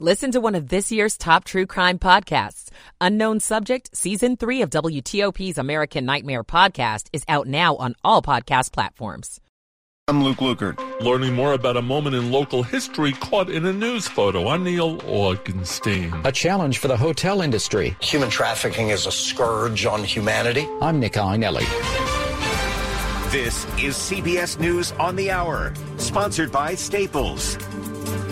Listen to one of this year's top true crime podcasts. Unknown Subject, Season 3 of WTOP's American Nightmare podcast is out now on all podcast platforms. I'm Luke Lukert. Learning more about a moment in local history caught in a news photo. I'm Neil Augenstein. A challenge for the hotel industry. Human trafficking is a scourge on humanity. I'm Nick Iannelli. This is CBS News on the Hour, sponsored by Staples.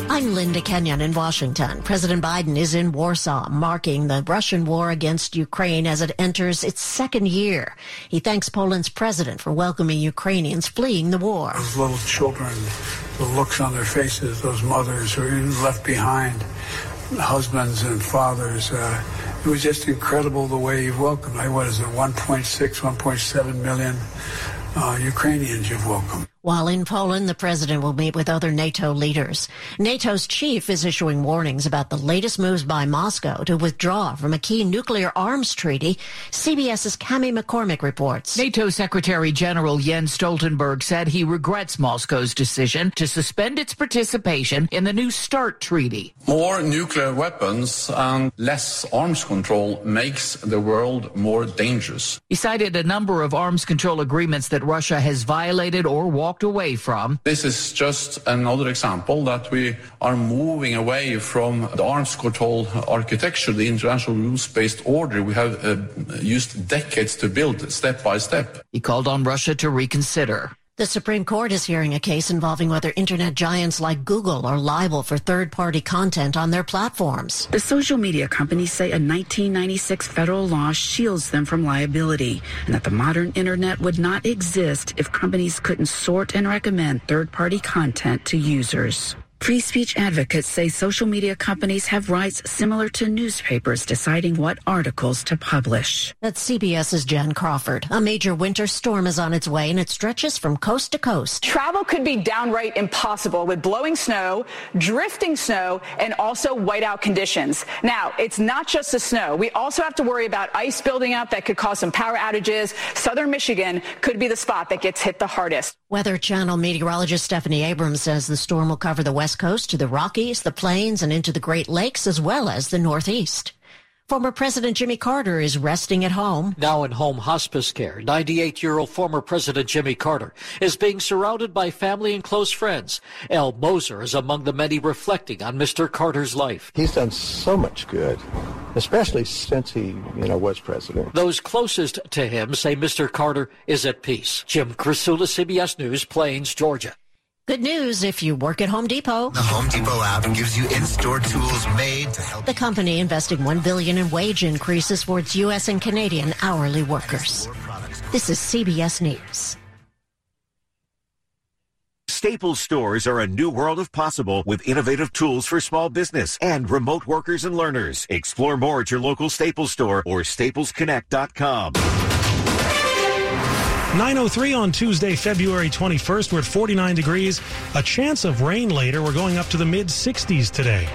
I'm Linda Kenyon in Washington. President Biden is in Warsaw, marking the Russian war against Ukraine as it enters its second year. He thanks Poland's president for welcoming Ukrainians fleeing the war. Those little children, the looks on their faces, those mothers who are left behind, husbands and fathers. Uh, it was just incredible the way you've welcomed. What is it, 1.6, 1.7 million uh, Ukrainians you've welcomed. While in Poland, the president will meet with other NATO leaders. NATO's chief is issuing warnings about the latest moves by Moscow to withdraw from a key nuclear arms treaty. CBS's Cami McCormick reports. NATO Secretary General Jens Stoltenberg said he regrets Moscow's decision to suspend its participation in the New START treaty. More nuclear weapons and less arms control makes the world more dangerous. He cited a number of arms control agreements that Russia has violated or walked walked away from. This is just another example that we are moving away from the arms control architecture, the international rules-based order we have uh, used decades to build step by step. He called on Russia to reconsider. The Supreme Court is hearing a case involving whether internet giants like Google are liable for third-party content on their platforms. The social media companies say a 1996 federal law shields them from liability and that the modern internet would not exist if companies couldn't sort and recommend third-party content to users. Free speech advocates say social media companies have rights similar to newspapers deciding what articles to publish. That's CBS's Jen Crawford. A major winter storm is on its way and it stretches from coast to coast. Travel could be downright impossible with blowing snow, drifting snow, and also whiteout conditions. Now, it's not just the snow. We also have to worry about ice building up that could cause some power outages. Southern Michigan could be the spot that gets hit the hardest. Weather Channel meteorologist Stephanie Abrams says the storm will cover the west coast to the Rockies, the Plains, and into the Great Lakes, as well as the Northeast. Former President Jimmy Carter is resting at home. Now in home hospice care, 98 year old former President Jimmy Carter is being surrounded by family and close friends. Al Moser is among the many reflecting on Mr. Carter's life. He's done so much good, especially since he, you know, was president. Those closest to him say Mr. Carter is at peace. Jim Krasula, CBS News, Plains, Georgia. Good news if you work at Home Depot. The Home Depot app gives you in-store tools made to help. The company investing 1 billion in wage increases for its US and Canadian hourly workers. This is CBS News. Staples stores are a new world of possible with innovative tools for small business and remote workers and learners. Explore more at your local Staples store or staplesconnect.com. 903 on Tuesday, February 21st. We're at 49 degrees. A chance of rain later. We're going up to the mid 60s today.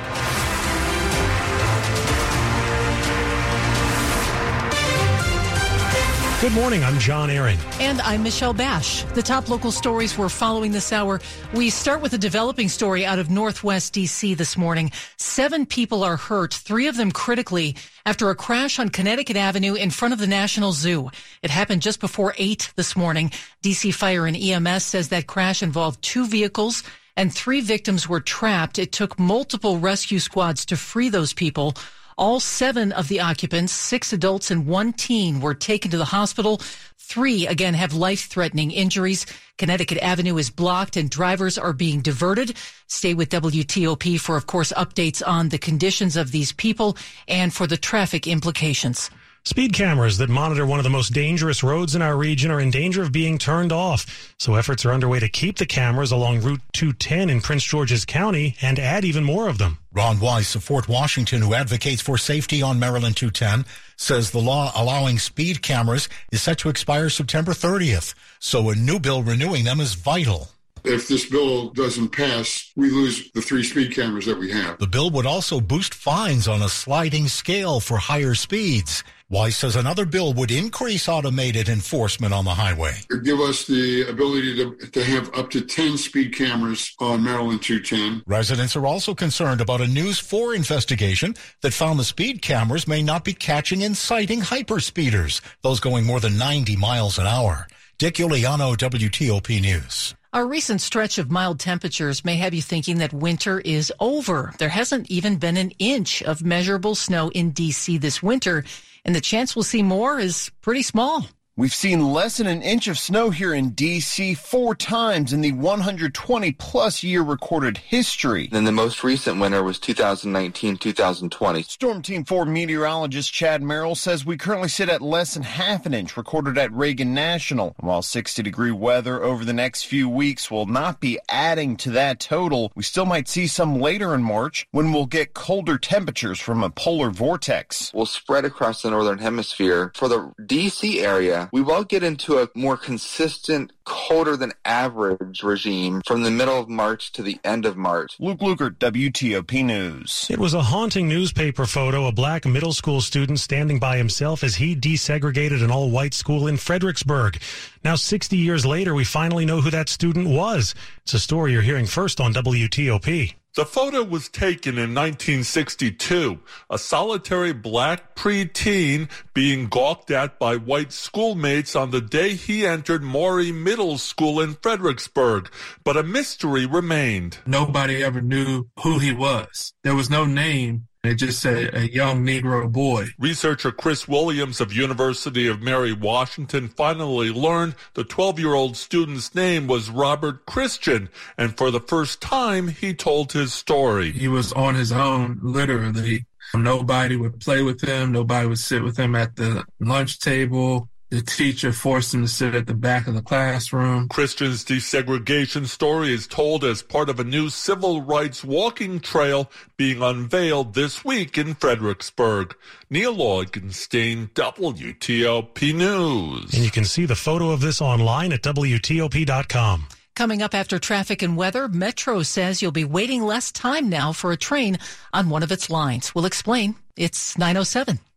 Good morning. I'm John Aaron. And I'm Michelle Basch. The top local stories we're following this hour. We start with a developing story out of Northwest D.C. this morning. Seven people are hurt, three of them critically, after a crash on Connecticut Avenue in front of the National Zoo. It happened just before 8 this morning. D.C. Fire and EMS says that crash involved two vehicles and three victims were trapped. It took multiple rescue squads to free those people. All seven of the occupants, six adults and one teen, were taken to the hospital. Three, again, have life threatening injuries. Connecticut Avenue is blocked and drivers are being diverted. Stay with WTOP for, of course, updates on the conditions of these people and for the traffic implications. Speed cameras that monitor one of the most dangerous roads in our region are in danger of being turned off. So efforts are underway to keep the cameras along Route 210 in Prince George's County and add even more of them. Ron Weiss of Fort Washington, who advocates for safety on Maryland 210, says the law allowing speed cameras is set to expire September 30th. So a new bill renewing them is vital If this bill doesn't pass, we lose the three speed cameras that we have. The bill would also boost fines on a sliding scale for higher speeds. Weiss says another bill would increase automated enforcement on the highway. It'd give us the ability to, to have up to 10 speed cameras on Maryland 210. Residents are also concerned about a News 4 investigation that found the speed cameras may not be catching and citing hyperspeeders, those going more than 90 miles an hour. Dick Uliano, WTOP News. Our recent stretch of mild temperatures may have you thinking that winter is over. There hasn't even been an inch of measurable snow in D.C. this winter, and the chance we'll see more is pretty small. We've seen less than an inch of snow here in D.C. four times in the 120 plus year recorded history. Then the most recent winter was 2019-2020. Storm Team 4 meteorologist Chad Merrill says we currently sit at less than half an inch recorded at Reagan National. While 60 degree weather over the next few weeks will not be adding to that total, we still might see some later in March when we'll get colder temperatures from a polar vortex. Will spread across the northern hemisphere. For the D.C. area, we will get into a more consistent, colder than average regime from the middle of March to the end of March. Luke Lukert, WTOP News. It was a haunting newspaper photo, a black middle school student standing by himself as he desegregated an all white school in Fredericksburg. Now, 60 years later, we finally know who that student was. It's a story you're hearing first on WTOP. The photo was taken in 1962. A solitary black preteen being gawked at by white schoolmates on the day he entered Maury Middle School in Fredericksburg. But a mystery remained. Nobody ever knew who he was. There was no name it just said a young Negro boy. Researcher Chris Williams of University of Mary Washington finally learned the 12-year-old student's name was Robert Christian, and for the first time, he told his story. He was on his own, literally. Nobody would play with him. Nobody would sit with him at the lunch table. The teacher forced him to sit at the back of the classroom. Christian's desegregation story is told as part of a new civil rights walking trail being unveiled this week in Fredericksburg. Neil Augenstein, WTOP News. And you can see the photo of this online at WTOP.com. Coming up after traffic and weather, Metro says you'll be waiting less time now for a train on one of its lines. We'll explain. It's 907.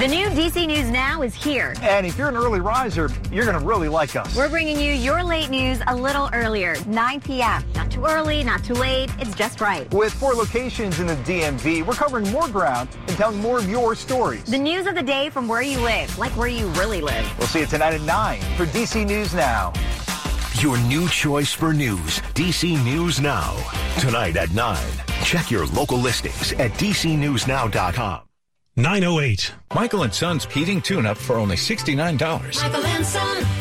The new DC News Now is here. And if you're an early riser, you're going to really like us. We're bringing you your late news a little earlier, 9 p.m. Not too early, not too late. It's just right. With four locations in the DMV, we're covering more ground and telling more of your stories. The news of the day from where you live, like where you really live. We'll see you tonight at 9 for DC News Now. Your new choice for news, DC News Now. Tonight at 9. Check your local listings at dcnewsnow.com. 908. Michael and Son's heating tune up for only $69. Michael and Son.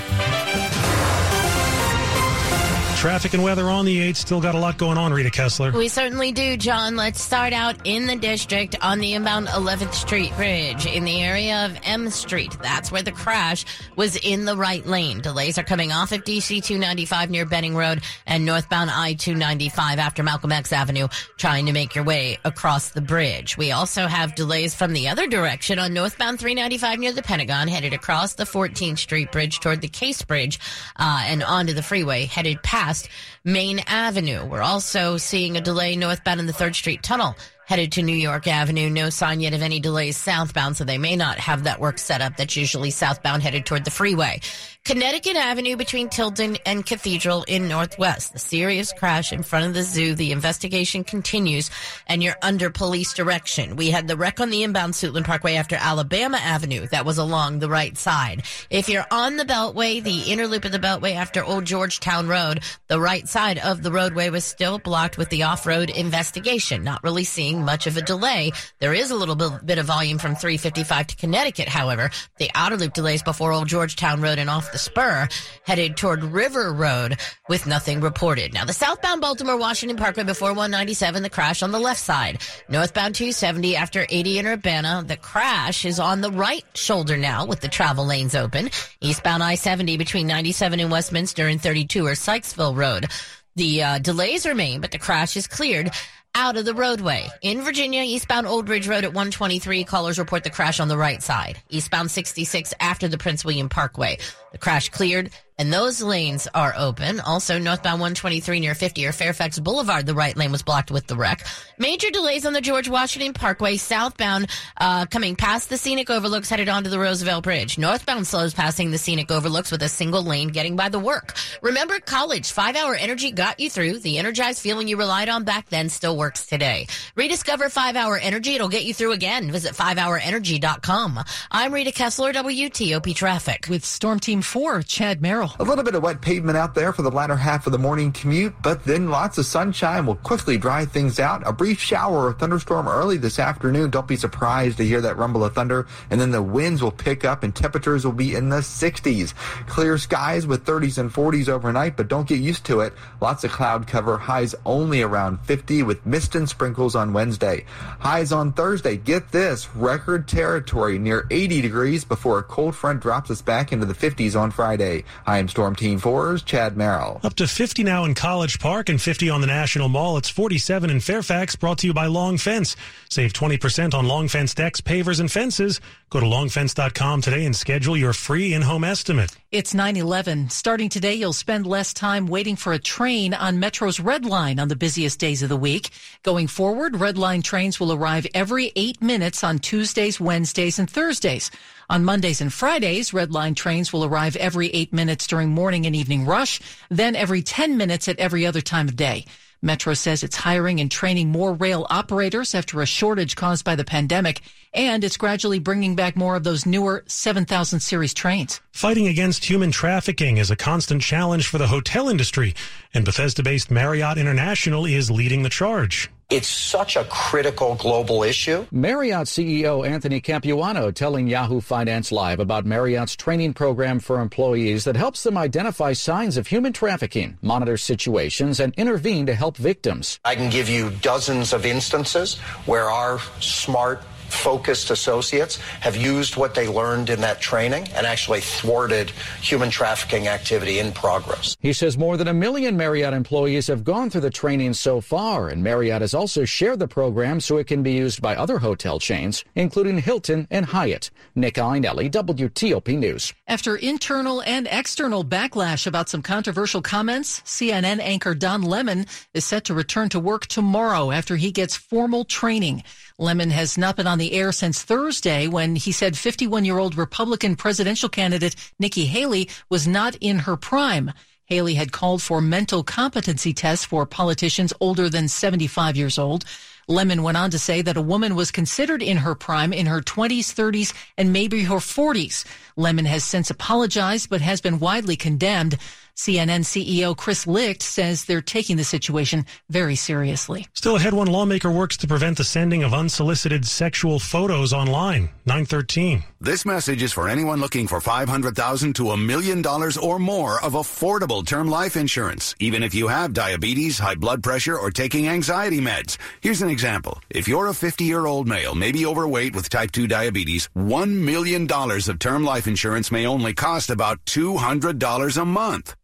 Traffic and weather on the 8. Still got a lot going on, Rita Kessler. We certainly do, John. Let's start out in the district on the inbound 11th Street Bridge in the area of M Street. That's where the crash was in the right lane. Delays are coming off of DC 295 near Benning Road and northbound I 295 after Malcolm X Avenue trying to make your way across the bridge. We also have delays from the other direction on northbound 395 near the Pentagon headed across the 14th Street Bridge toward the Case Bridge uh, and onto the freeway headed past past Maine Avenue. We're also seeing a delay northbound in the 3rd Street Tunnel headed to New York Avenue. No sign yet of any delays southbound, so they may not have that work set up. That's usually southbound headed toward the freeway. Connecticut Avenue between Tilden and Cathedral in Northwest. The serious crash in front of the zoo. The investigation continues and you're under police direction. We had the wreck on the inbound Suitland Parkway after Alabama Avenue. That was along the right side. If you're on the Beltway, the inner loop of the Beltway after Old Georgetown Road, the right side of the roadway was still blocked with the off-road investigation. Not really seeing much of a delay. There is a little bit of volume from 355 to Connecticut, however. The outer loop delays before Old Georgetown Road and off the spur, headed toward River Road with nothing reported. Now, the southbound Baltimore Washington Parkway before 197, the crash on the left side. Northbound 270 after 80 in Urbana, the crash is on the right shoulder now with the travel lanes open. Eastbound I-70 between 97 and Westminster and 32 or Sykesville Road. The uh, delays remain, but the crash is cleared out of the roadway. In Virginia, eastbound Old Bridge Road at 123, callers report the crash on the right side. Eastbound 66 after the Prince William Parkway. The crash cleared and those lanes are open. Also, northbound 123 near 50 or Fairfax Boulevard, the right lane was blocked with the wreck. Major delays on the George Washington Parkway, southbound, uh, coming past the scenic overlooks, headed onto the Roosevelt Bridge. Northbound slows passing the scenic overlooks with a single lane getting by the work. Remember, college five hour energy got you through. The energized feeling you relied on back then still works today. Rediscover five hour energy. It'll get you through again. Visit 5hourenergy.com. I'm Rita Kessler, WTOP Traffic. With Storm Team 4, Chad Merrill. A little bit of wet pavement out there for the latter half of the morning commute, but then lots of sunshine will quickly dry things out. A brief shower or thunderstorm early this afternoon. Don't be surprised to hear that rumble of thunder. And then the winds will pick up and temperatures will be in the 60s. Clear skies with 30s and 40s overnight, but don't get used to it. Lots of cloud cover. Highs only around 50 with mist and sprinkles on Wednesday. Highs on Thursday. Get this. Record territory near 80 degrees before a cold front drops us back into the 50s on Friday. I Storm Team 4's Chad Merrill. Up to 50 now in College Park and 50 on the National Mall. It's 47 in Fairfax, brought to you by Long Fence. Save 20% on Long Fence decks, pavers, and fences. Go to longfence.com today and schedule your free in-home estimate. It's 9-11. Starting today, you'll spend less time waiting for a train on Metro's Red Line on the busiest days of the week. Going forward, Red Line trains will arrive every eight minutes on Tuesdays, Wednesdays, and Thursdays. On Mondays and Fridays, Red Line trains will arrive every eight minutes during morning and evening rush, then every 10 minutes at every other time of day. Metro says it's hiring and training more rail operators after a shortage caused by the pandemic, and it's gradually bringing back more of those newer 7000 series trains. Fighting against human trafficking is a constant challenge for the hotel industry, and Bethesda-based Marriott International is leading the charge. It's such a critical global issue. Marriott CEO Anthony Capuano telling Yahoo Finance Live about Marriott's training program for employees that helps them identify signs of human trafficking, monitor situations, and intervene to help victims. I can give you dozens of instances where our smart focused associates have used what they learned in that training and actually thwarted human trafficking activity in progress. He says more than a million Marriott employees have gone through the training so far, and Marriott has also shared the program so it can be used by other hotel chains, including Hilton and Hyatt. Nick Iannelli, WTOP News. After internal and external backlash about some controversial comments, CNN anchor Don Lemon is set to return to work tomorrow after he gets formal training. Lemon has not been on the air since Thursday when he said 51 year old Republican presidential candidate Nikki Haley was not in her prime. Haley had called for mental competency tests for politicians older than 75 years old. Lemon went on to say that a woman was considered in her prime in her 20s, 30s, and maybe her 40s. Lemon has since apologized but has been widely condemned. CNN CEO Chris Licht says they're taking the situation very seriously. Still ahead, one lawmaker works to prevent the sending of unsolicited sexual photos online. 913. This message is for anyone looking for 500,000 to a million dollars or more of affordable term life insurance, even if you have diabetes, high blood pressure, or taking anxiety meds. Here's an example. If you're a 50 year old male, maybe overweight with type 2 diabetes, $1 million of term life insurance may only cost about $200 a month.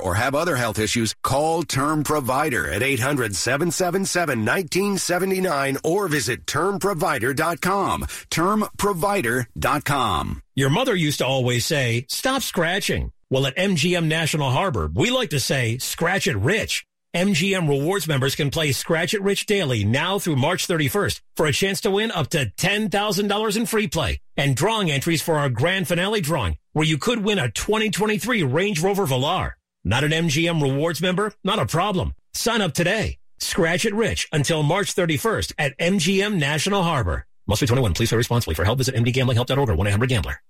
or have other health issues, call Term Provider at 800 777 1979 or visit termprovider.com. Termprovider.com. Your mother used to always say, stop scratching. Well, at MGM National Harbor, we like to say, scratch it rich. MGM Rewards members can play Scratch It Rich daily now through March 31st for a chance to win up to $10,000 in free play and drawing entries for our grand finale drawing where you could win a 2023 Range Rover Velar. Not an MGM Rewards member? Not a problem. Sign up today. Scratch It Rich until March 31st at MGM National Harbor. Must be 21. Please play responsibly. For help, visit mdgamblinghelp.org or 1-800-GAMBLER.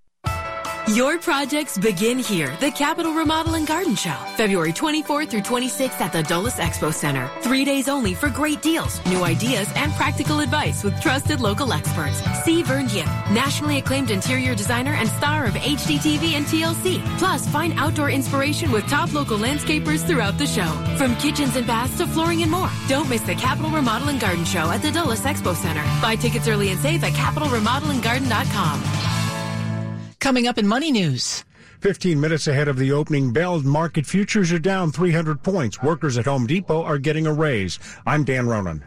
Your projects begin here. The Capital Remodel and Garden Show, February 24th through 26th at the Dulles Expo Center. Three days only for great deals, new ideas, and practical advice with trusted local experts. See Vern Yip, nationally acclaimed interior designer and star of HGTV and TLC. Plus, find outdoor inspiration with top local landscapers throughout the show. From kitchens and baths to flooring and more. Don't miss the Capital Remodel and Garden Show at the Dulles Expo Center. Buy tickets early and save at capitalremodelandgarden.com. Coming up in Money News. 15 minutes ahead of the opening bell, market futures are down 300 points. Workers at Home Depot are getting a raise. I'm Dan Ronan.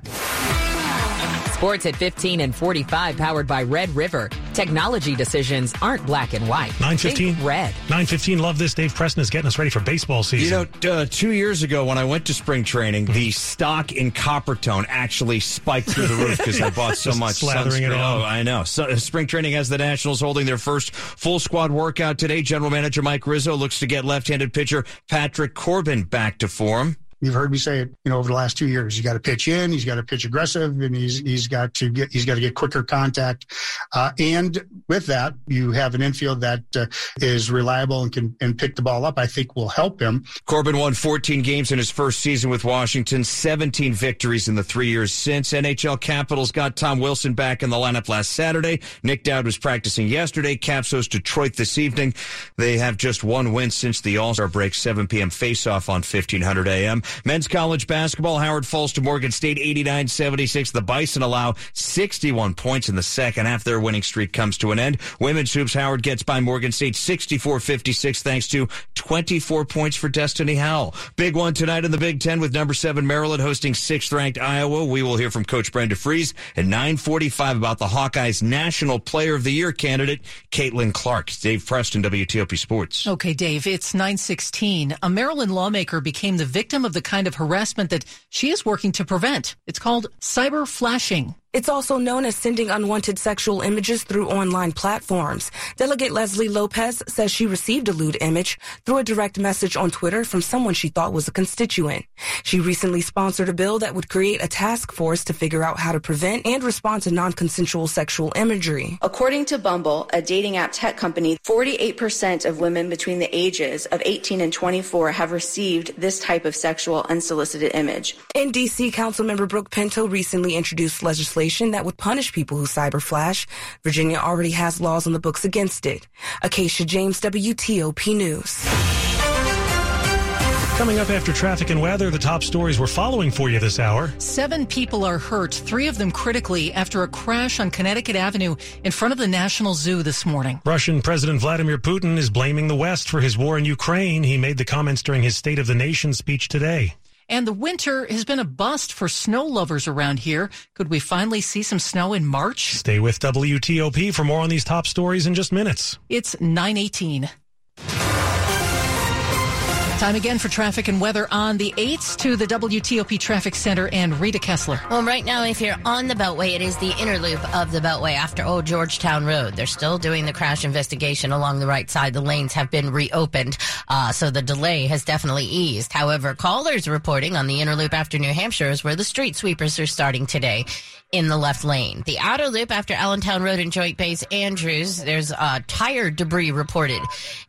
Sports at 15 and 45 powered by Red River. Technology decisions aren't black and white. 915 Think red. 915 love this dave preston is getting us ready for baseball season You know, uh, two years ago when I went to spring training, the stock in Coppertone actually spiked through the roof because I bought so much slathering it sunscreen. on. Oh, I know. So, uh, spring training has the Nationals holding their first full squad workout today. General Manager Mike Rizzo looks to get left-handed pitcher Patrick Corbin back to form. You've heard me say it, you know, over the last two years. He's got to pitch in, he's got to pitch aggressive, and he's he's got to get he's got to get quicker contact. Uh, and with that, you have an infield that uh, is reliable and can and pick the ball up. I think will help him. Corbin won 14 games in his first season with Washington, 17 victories in the three years since. NHL Capitals got Tom Wilson back in the lineup last Saturday. Nic Dowd was practicing yesterday. Caps host Detroit this evening. They have just one win since the All-Star break, 7 p.m. face-off on 1500 a.m. Men's college basketball, Howard falls to Morgan State 89-76. The Bison allow 61 points in the second half. Their winning streak comes to an end. Women's hoops, Howard gets by Morgan State 64-56 thanks to 24 points for Destiny Howell. Big one tonight in the Big Ten with number seven Maryland hosting sixth ranked Iowa. We will hear from Coach Brenda Frese at 945 about the Hawkeyes National Player of the Year candidate, Caitlin Clark. Dave Preston, WTOP Sports. Okay, Dave, it's 916. A Maryland lawmaker became the victim of the kind of harassment that she is working to prevent. It's called cyber flashing. It's also known as sending unwanted sexual images through online platforms. Delegate Lesley Lopez says she received a lewd image through a direct message on Twitter from someone she thought was a constituent. She recently sponsored a bill that would create a task force to figure out how to prevent and respond to non-consensual sexual imagery. According to Bumble, a dating app tech company, 48% of women between the ages of 18 and 24 have received this type of sexual unsolicited image. In DC, Councilmember Brooke Pinto recently introduced legislation that would punish people who cyberflash. Virginia already has laws on the books against it. Acacia James, WTOP News. Coming up after traffic and weather, the top stories we're following for you this hour. Seven people are hurt, three of them critically, after a crash on Connecticut Avenue in front of the National Zoo this morning. Russian President Vladimir Putin is blaming the West for his war in Ukraine. He made the comments during his State of the Nation speech today. And the winter has been a bust for snow lovers around here. Could we finally see some snow in March? Stay with WTOP for more on these top stories in just minutes. It's 918. Time again for traffic and weather on the 8th to the WTOP Traffic Center and Rita Kessler. Well, right now, if you're on the Beltway, it is the inner loop of the Beltway after Old Georgetown Road. They're still doing the crash investigation along the right side. The lanes have been reopened, uh, so the delay has definitely eased. However, callers reporting on the inner loop after New Hampshire is where the street sweepers are starting today in the left lane. The outer loop after Allentown Road and Joint Base Andrews, there's uh, tire debris reported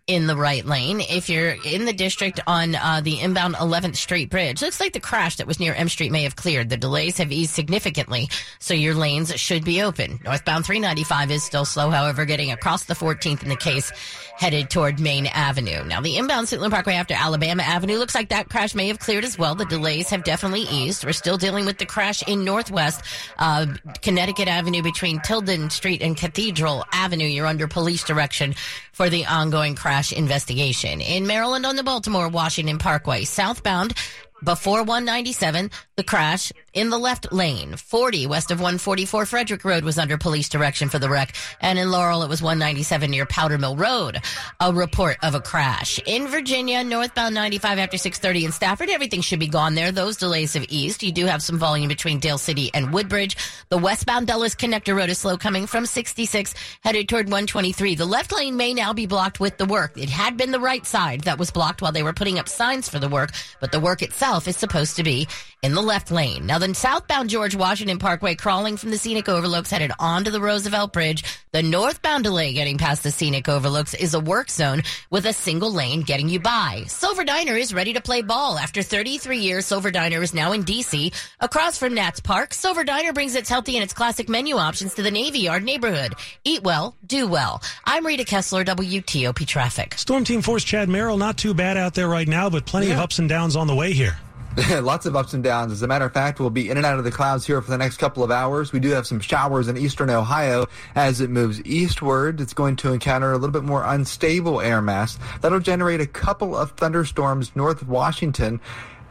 in the right lane. If you're in the district on uh, the inbound 11th Street Bridge, looks like the crash that was near M Street may have cleared. The delays have eased significantly, so your lanes should be open. Northbound 395 is still slow, however, getting across the 14th in the case headed toward Maine Avenue. Now, the inbound Suitland Parkway after Alabama Avenue looks like that crash may have cleared as well. The delays have definitely eased. We're still dealing with the crash in Northwest uh, Connecticut Avenue between Tilden Street and Cathedral Avenue. You're under police direction for the ongoing crash investigation. In Maryland on the Baltimore Washington Parkway, southbound before 197, the crash in the left lane. 40 west of 144 Frederick Road was under police direction for the wreck. And in Laurel, it was 197 near Powder Mill Road. A report of a crash. In Virginia, northbound 95 after 630 in Stafford, everything should be gone there. Those delays have eased. You do have some volume between Dale City and Woodbridge. The westbound Dulles Connector Road is slow coming from 66 headed toward 123. The left lane may now be blocked with the work. It had been the right side that was blocked while they were putting up signs for the work, but the work itself is supposed to be in the left lane. Now, then southbound George Washington Parkway crawling from the scenic overlooks headed onto the Roosevelt Bridge. The northbound delay getting past the scenic overlooks is a work zone with a single lane getting you by. Silver Diner is ready to play ball. After 33 years, Silver Diner is now in DC. Across from Nats Park, Silver Diner brings its healthy and its classic menu options to the Navy Yard neighborhood. Eat well, do well. I'm Rita Kessler, WTOP Traffic. Storm Team Force Chad Merrill, not too bad out there right now, but plenty yeah. of ups and downs on the way here. Lots of ups and downs. As a matter of fact, we'll be in and out of the clouds here for the next couple of hours. We do have some showers in eastern Ohio. As it moves eastward, it's going to encounter a little bit more unstable air mass. That'll generate a couple of thunderstorms north of Washington.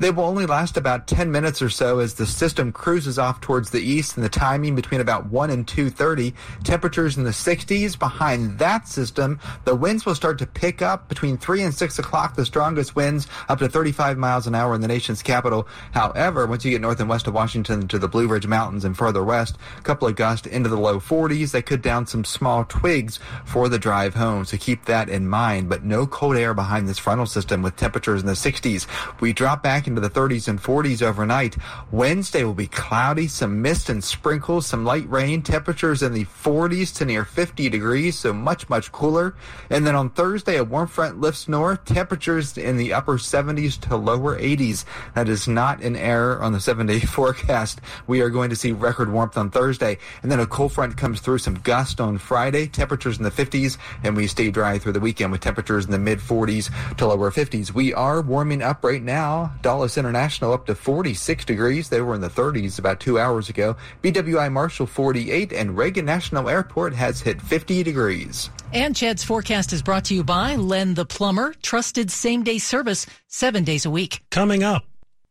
They will only last about 10 minutes or so as the system cruises off towards the east and the timing between about 1 and 2.30. Temperatures in the 60s. Behind that system, the winds will start to pick up between 3 and 6 o'clock. The strongest winds up to 35 miles an hour in the nation's capital. However, once you get north and west of Washington to the Blue Ridge Mountains and further west, a couple of gusts into the low 40s. They could down some small twigs for the drive home. So keep that in mind. But no cold air behind this frontal system with temperatures in the 60s. We drop back into the 30s and 40s overnight. Wednesday will be cloudy, some mist and sprinkles, some light rain, temperatures in the 40s to near 50 degrees, so much, much cooler. And then on Thursday, a warm front lifts north, temperatures in the upper 70s to lower 80s. That is not an error on the seven day forecast. We are going to see record warmth on Thursday. And then a cold front comes through some gust on Friday, temperatures in the 50s, and we stay dry through the weekend with temperatures in the mid 40s to lower 50s. We are warming up right now. Dulles International up to 46 degrees. They were in the 30s about two hours ago. BWI Marshall 48 and Reagan National Airport has hit 50 degrees. And Chad's forecast is brought to you by Len the Plumber, trusted same day service seven days a week. Coming up.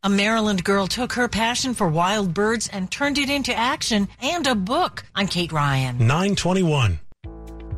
A Maryland girl took her passion for wild birds and turned it into action and a book. I'm Kate Ryan. 921.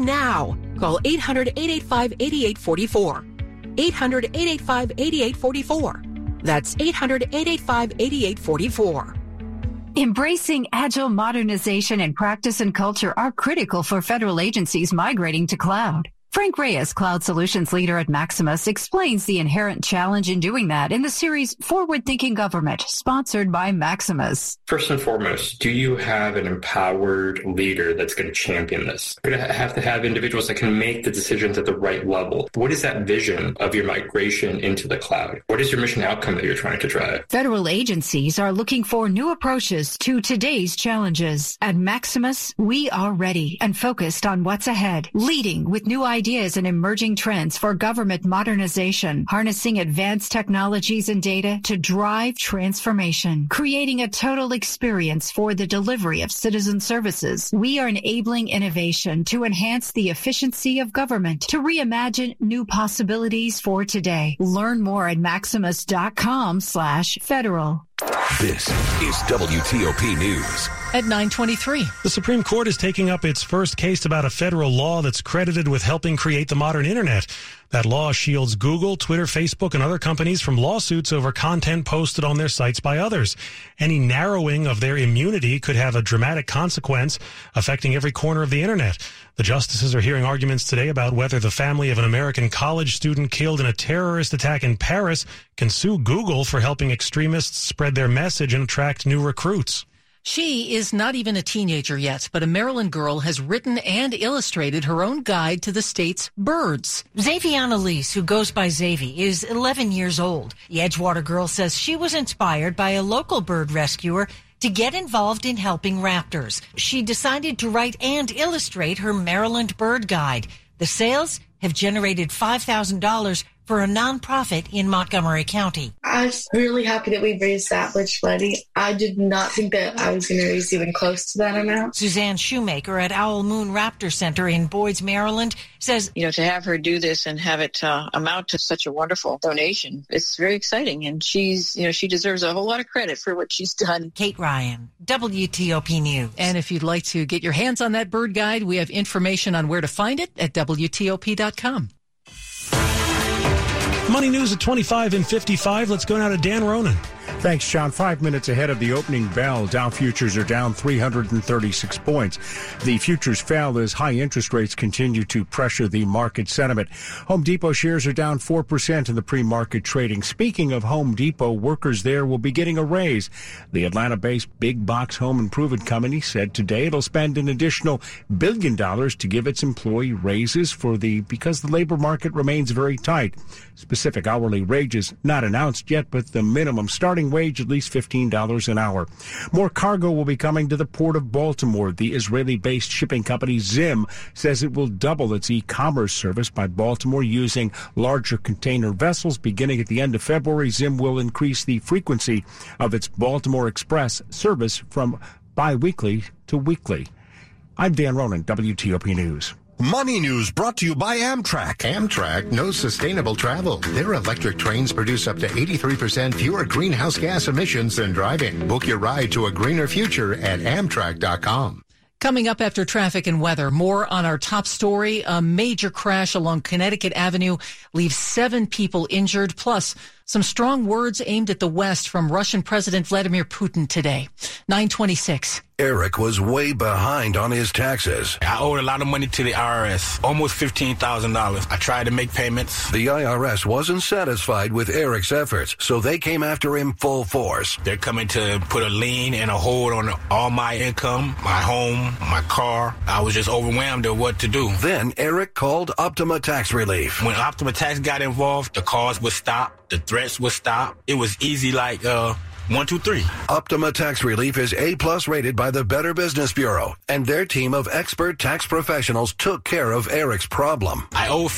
now. Call 800 885 8844. 800 885 8844. That's 800 885 8844. Embracing agile modernization and practice and culture are critical for federal agencies migrating to cloud. Frank Reyes, Cloud Solutions Leader at Maximus, explains the inherent challenge in doing that in the series Forward Thinking Government, sponsored by Maximus. First and foremost, do you have an empowered leader that's going to champion this? You're going to have to have individuals that can make the decisions at the right level. What is that vision of your migration into the cloud? What is your mission outcome that you're trying to drive? Federal agencies are looking for new approaches to today's challenges. At Maximus, we are ready and focused on what's ahead, leading with new ideas ideas and emerging trends for government modernization, harnessing advanced technologies and data to drive transformation, creating a total experience for the delivery of citizen services. We are enabling innovation to enhance the efficiency of government, to reimagine new possibilities for today. Learn more at maximus.com slash federal. This is WTOP News. at 923. The Supreme Court is taking up its first case about a federal law that's credited with helping create the modern internet. That law shields Google, Twitter, Facebook, and other companies from lawsuits over content posted on their sites by others. Any narrowing of their immunity could have a dramatic consequence affecting every corner of the internet. The justices are hearing arguments today about whether the family of an American college student killed in a terrorist attack in Paris can sue Google for helping extremists spread their message and attract new recruits. She is not even a teenager yet, but a Maryland girl has written and illustrated her own guide to the state's birds. Xaviana Lease, who goes by Xavi, is 11 years old. The Edgewater girl says she was inspired by a local bird rescuer to get involved in helping raptors. She decided to write and illustrate her Maryland bird guide. The sales have generated $5,000 for a nonprofit in Montgomery County. I'm really happy that we raised that much money. I did not think that I was going to raise even close to that amount. Suzanne Shoemaker at Owl Moon Raptor Center in Boyds, Maryland says, You know, to have her do this and have it uh, amount to such a wonderful donation, it's very exciting. And she's, you know, she deserves a whole lot of credit for what she's done. Kate Ryan, WTOP News. And if you'd like to get your hands on that bird guide, we have information on where to find it at WTOP.com. Money news at 25 and 55. Let's go now to Dan Ronan. Thanks, John. Five minutes ahead of the opening bell, Dow futures are down 336 points. The futures fell as high interest rates continue to pressure the market sentiment. Home Depot shares are down 4% in the pre-market trading. Speaking of Home Depot, workers there will be getting a raise. The Atlanta-based big box home improvement company said today it'll spend an additional billion dollars to give its employee raises for the because the labor market remains very tight. Specific hourly wages not announced yet, but the minimum starting wage at least $15 an hour. More cargo will be coming to the port of Baltimore. The Israeli-based shipping company Zim says it will double its e-commerce service by Baltimore using larger container vessels. Beginning at the end of February, Zim will increase the frequency of its Baltimore Express service from biweekly to weekly. I'm Dan Ronan, WTOP News. Money News brought to you by Amtrak. Amtrak knows sustainable travel. Their electric trains produce up to 83% fewer greenhouse gas emissions than driving. Book your ride to a greener future at Amtrak.com. Coming up after traffic and weather, more on our top story. A major crash along Connecticut Avenue leaves seven people injured, plus some strong words aimed at the West from Russian President Vladimir Putin today. 926. Eric was way behind on his taxes. I owed a lot of money to the IRS, almost $15,000. I tried to make payments. The IRS wasn't satisfied with Eric's efforts, so they came after him full force. They're coming to put a lien and a hold on all my income, my home, my car. I was just overwhelmed at what to do. Then Eric called Optima Tax Relief. When Optima Tax got involved, the calls would stop, the threats would stop. It was easy like, uh, one, two, three. Optima Tax Relief is A plus rated by the Better Business Bureau, and their team of expert tax professionals took care of Eric's problem. I owe